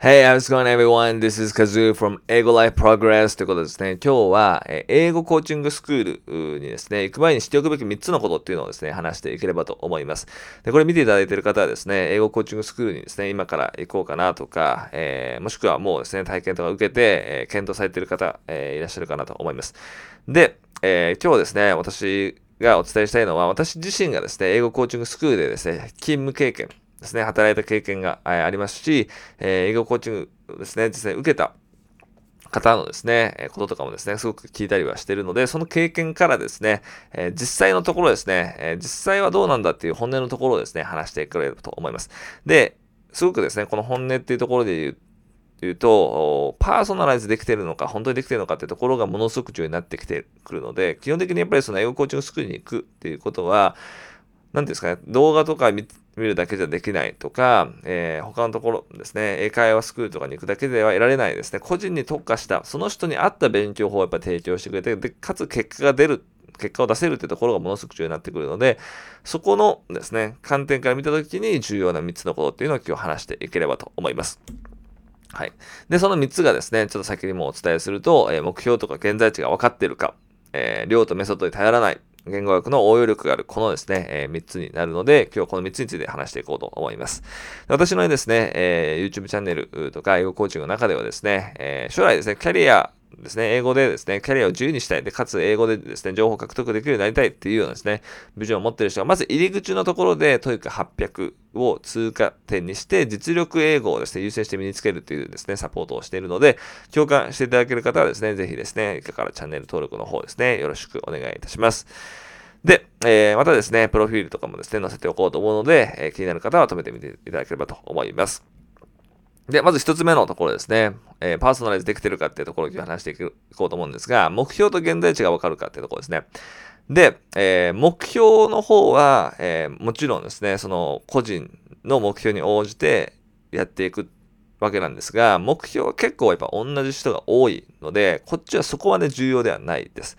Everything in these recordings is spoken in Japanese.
Hey, how's it going everyone? This is Kazoo from 英語 Life Progress ということですね。今日は、え英語コーチングスクールにですね、行く前にしておくべき3つのことっていうのをですね、話していければと思います。で、これ見ていただいている方はですね、英語コーチングスクールにですね、今から行こうかなとか、えーもしくはもうですね、体験とか受けて、えー検討されている方、えーいらっしゃるかなと思います。で、え今日ですね、私がお伝えしたいのは、私自身がですね、英語コーチングスクールでですね、勤務経験ですね、働いた経験がありますし、えー英語コーチングですね、実際受けた方のですね、こととかもですね、すごく聞いたりはしているので、その経験からですね、え実際のところですね、え実際はどうなんだっていう本音のところをですね、話してくれると思います。で、すごくですね、この本音っていうところで言う言うと、パーソナライズできてるのか、本当にできてるのかっていうところがものすごく重要になってきてくるので、基本的にやっぱりその英語コーチングスクールに行くっていうことは、なんですかね、動画とか見見るだけじゃできないとか、えー他のところですね、英会話スクールとかに行くだけでは得られないですね、個人に特化した、その人に合った勉強法をやっぱ提供してくれて、で、かつ結果が出る、結果を出せるっていうところがものすごく重要になってくるので、そこのですね、観点から見たときに重要な3つのことっていうのを今日話していければと思います。はい。で、その3つがですね、ちょっと先にもお伝えすると、えー目標とか現在地が分かっているか、えー量とメソッドに頼らない、言語学の応用力がある、このですね、え3つになるので、今日この3つについて話していこうと思います。私のですね、えー YouTube チャンネルとか英語コーチングの中ではですね、え将来ですね、キャリアですね、英語でですね、キャリアを自由にしたい。で、かつ英語でですね、情報を獲得できるようになりたいっていうようなですね、ビジョンを持っている人が、まず入り口のところで、 TOEIC 800を通過点にして、実力英語をですね、優先して身につけるというですね、サポートをしているので、共感していただける方はですね、ぜひですね、以下からチャンネル登録の方ですね、よろしくお願いいたします。で、えーまたですね、プロフィールとかもですね、載せておこうと思うので、えー気になる方は止めてみていただければと思います。で、まず一つ目のところですね。えーパーソナライズできてるかっていうところを話していこうと思うんですが、目標と現在地がわかるかっていうところですね。で、えー目標の方は、えーもちろんですね、その個人の目標に応じてやっていくわけなんですが、目標は結構やっぱ同じ人が多いので、こっちはそこまで重要ではないです。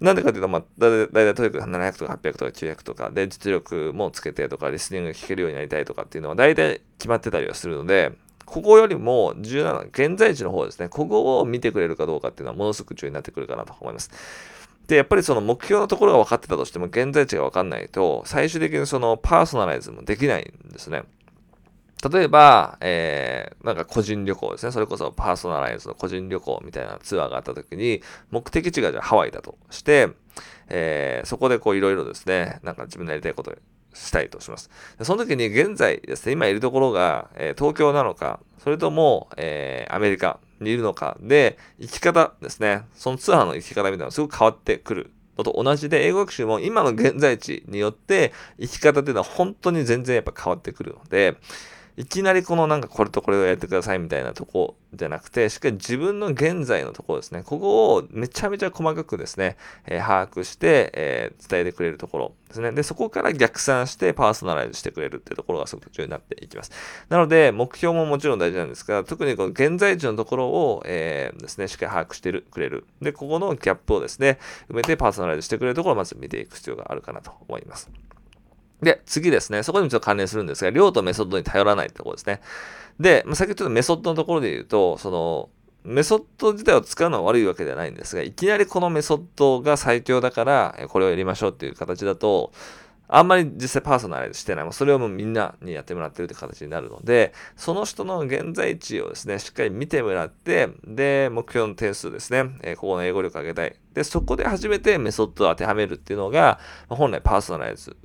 なんでかっていうと、まあ、だいたい TOEIC 700とか800とか900とかで実力もつけてとか、リスニングが聞けるようになりたいとかっていうのは大体決まってたりはするので、ここよりも重要なのは現在地の方ですね。ここを見てくれるかどうかっていうのはものすごく重要になってくるかなと思います。で、やっぱりその目標のところが分かってたとしても、現在地が分かんないと、最終的にそのパーソナライズもできないんですね。例えば、えー、なんか個人旅行ですね。それこそパーソナライズの個人旅行みたいなツアーがあった時に、目的地がじゃあハワイだとして、えーそこでこういろいろですね、なんか自分のやりたいことをしたいとします。その時に現在ですね、今いるところが、えー東京なのか、それとも、えーアメリカにいるのかで、生き方ですね、そのツアーの生き方みたいなのがすごく変わってくるのと同じで、英語学習も今の現在地によって生き方っていうのは本当に全然やっぱ変わってくるので、いきなりこのなんかこれとこれをやってくださいみたいなとこじゃなくて、しっかり自分の現在のところですね。ここをめちゃめちゃ細かくですね、えー把握して、えー伝えてくれるところですね。で、そこから逆算してパーソナライズしてくれるっていうところがすごく重要になっていきます。なので、目標ももちろん大事なんですが、特にこの現在地のところを、えーですね、しっかり把握してるくれる。で、ここのギャップをですね、埋めてパーソナライズしてくれるところをまず見ていく必要があるかなと思います。で、次ですね。そこにもちょっと関連するんですが、量とメソッドに頼らないってころですね。で、まあ、先ほどちょっとメソッドのところで言うと、その、メソッド自体を使うのは悪いわけではないんですが、いきなりこのメソッドが最強だから、これをやりましょうっていう形だと、あんまり実際パーソナライズしてない。もうそれをもうみんなにやってもらってるって形になるので、その人の現在地をですね、しっかり見てもらって、で、目標の点数ですね、えーここの英語力上げたい。で、そこで初めてメソッドを当てはめるっていうのが、本来パーソナライズ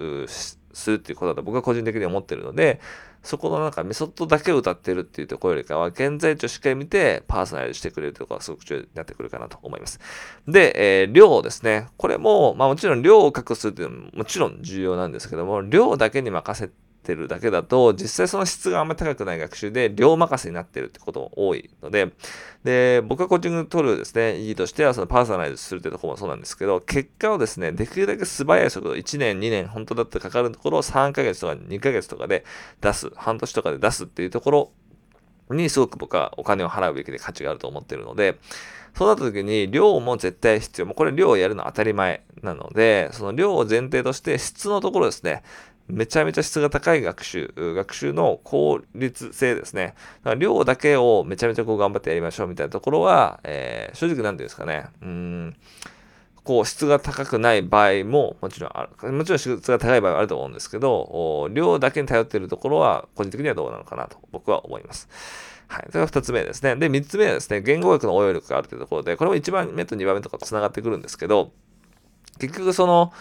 するっていうことだと僕は個人的に思ってるので、そこのなんかメソッドだけを歌ってるっていうところよりかは、現在地をしっかり見てパーソナライズしてくれるところがすごく重要になってくるかなと思います。で、えー量ですね。これも、まあもちろん量を確保するっていうのももちろん重要なんですけども、量だけに任せてるだけだと、実際その質があんまり高くない学習で量任せになってるってことも多いので、で、僕がコーチング取るですね、意義としてはそのパーソナライズするってとこもそうなんですけど、結果をですね、できるだけ素早い速度、1年、2年、本当だってかかるところを3ヶ月とか2ヶ月とかで出す、半年とかで出すっていうところにすごく僕はお金を払うべきで価値があると思ってるので、そうなった時に量も絶対必要。もうこれ量をやるのは当たり前なので、その量を前提として質のところですね。めちゃめちゃ質が高い学習、学習の効率性ですね。だから量だけをめちゃめちゃこう頑張ってやりましょうみたいなところは、えー、正直なんていうんですかね。うん。こう質が高くない場合ももちろんある。もちろん質が高い場合はあると思うんですけど、量だけに頼っているところは個人的にはどうなのかなと僕は思います。はい。それが二つ目ですね。で、三つ目はですね、言語学の応用力があるというところで、これも一番目と二番目とかと繋がってくるんですけど、結局その、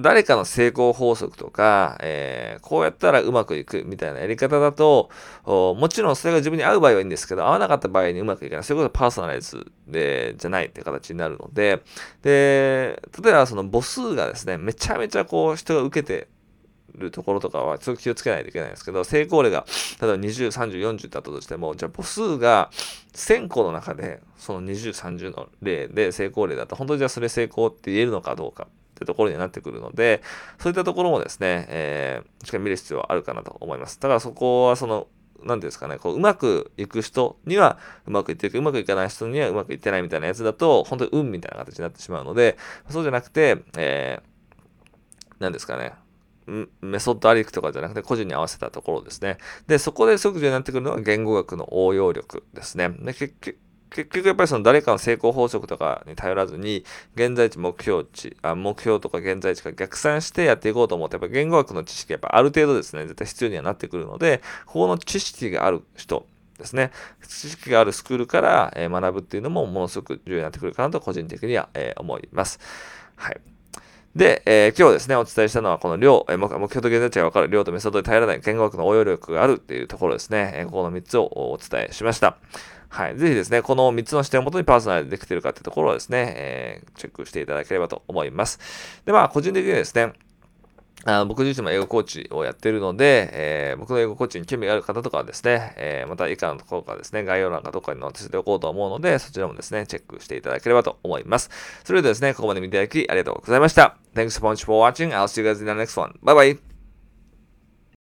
誰かの成功法則とか、えー、こうやったらうまくいくみたいなやり方だと、もちろんそれが自分に合う場合はいいんですけど、合わなかった場合にうまくいかない。そういうことパーソナライズで、じゃないって形になるので、で、例えばその母数がですね、めちゃめちゃこう人が受けてるところとかは、ちょっと気をつけないといけないんですけど、成功例が、例えば20、30、40だったとしても、じゃあ母数が1000個の中で、その20、30の例で成功例だと、本当にじゃあそれ成功って言えるのかどうか。ってところになってくるので、そういったところもですね、えー、しっかり見る必要はあるかなと思います。だからそこはその、何ですかね、こう、うまくいく人にはうまくいってるけど、うまくいかない人にはうまくいってないみたいなやつだと、本当に運みたいな形になってしまうので、そうじゃなくて、えー、何ですかね、メソッドアリクとかじゃなくて個人に合わせたところですね。で、そこですごく重要になってくるのは言語学の応用力ですね。で結結局やっぱりその誰かの成功法則とかに頼らずに、現在地、目標値、あ目標とか現在地から逆算してやっていこうと思って、やっぱ言語学の知識やっぱある程度ですね、絶対必要にはなってくるので、ここの知識がある人、ですね。知識があるスクールから、学ぶっていうのもものすごく重要になってくるかなと個人的には、思います。はい。で、えー、今日ですね、お伝えしたのはこの量、え、目標と現在地が分かる量とメソッドに頼らない言語学の応用力があるっていうところですね。えー、ここの3つをお伝えしました。はい。ぜひですね、この3つの視点をもとにパーソナルでできてるかっていうところをですね、えー、チェックしていただければと思います。で、まあ、個人的にですね、あ僕自身も英語コーチをやってるので、えー、僕の英語コーチに興味がある方とかはですね、えー、また以下のところからですね、概要欄かどっかに載せておこうと思うので、そちらもですね、チェックしていただければと思います。それではですね、ここまで見ていただきありがとうございました。Thanks so much for watching. I'll see you guys in the next one. Bye bye!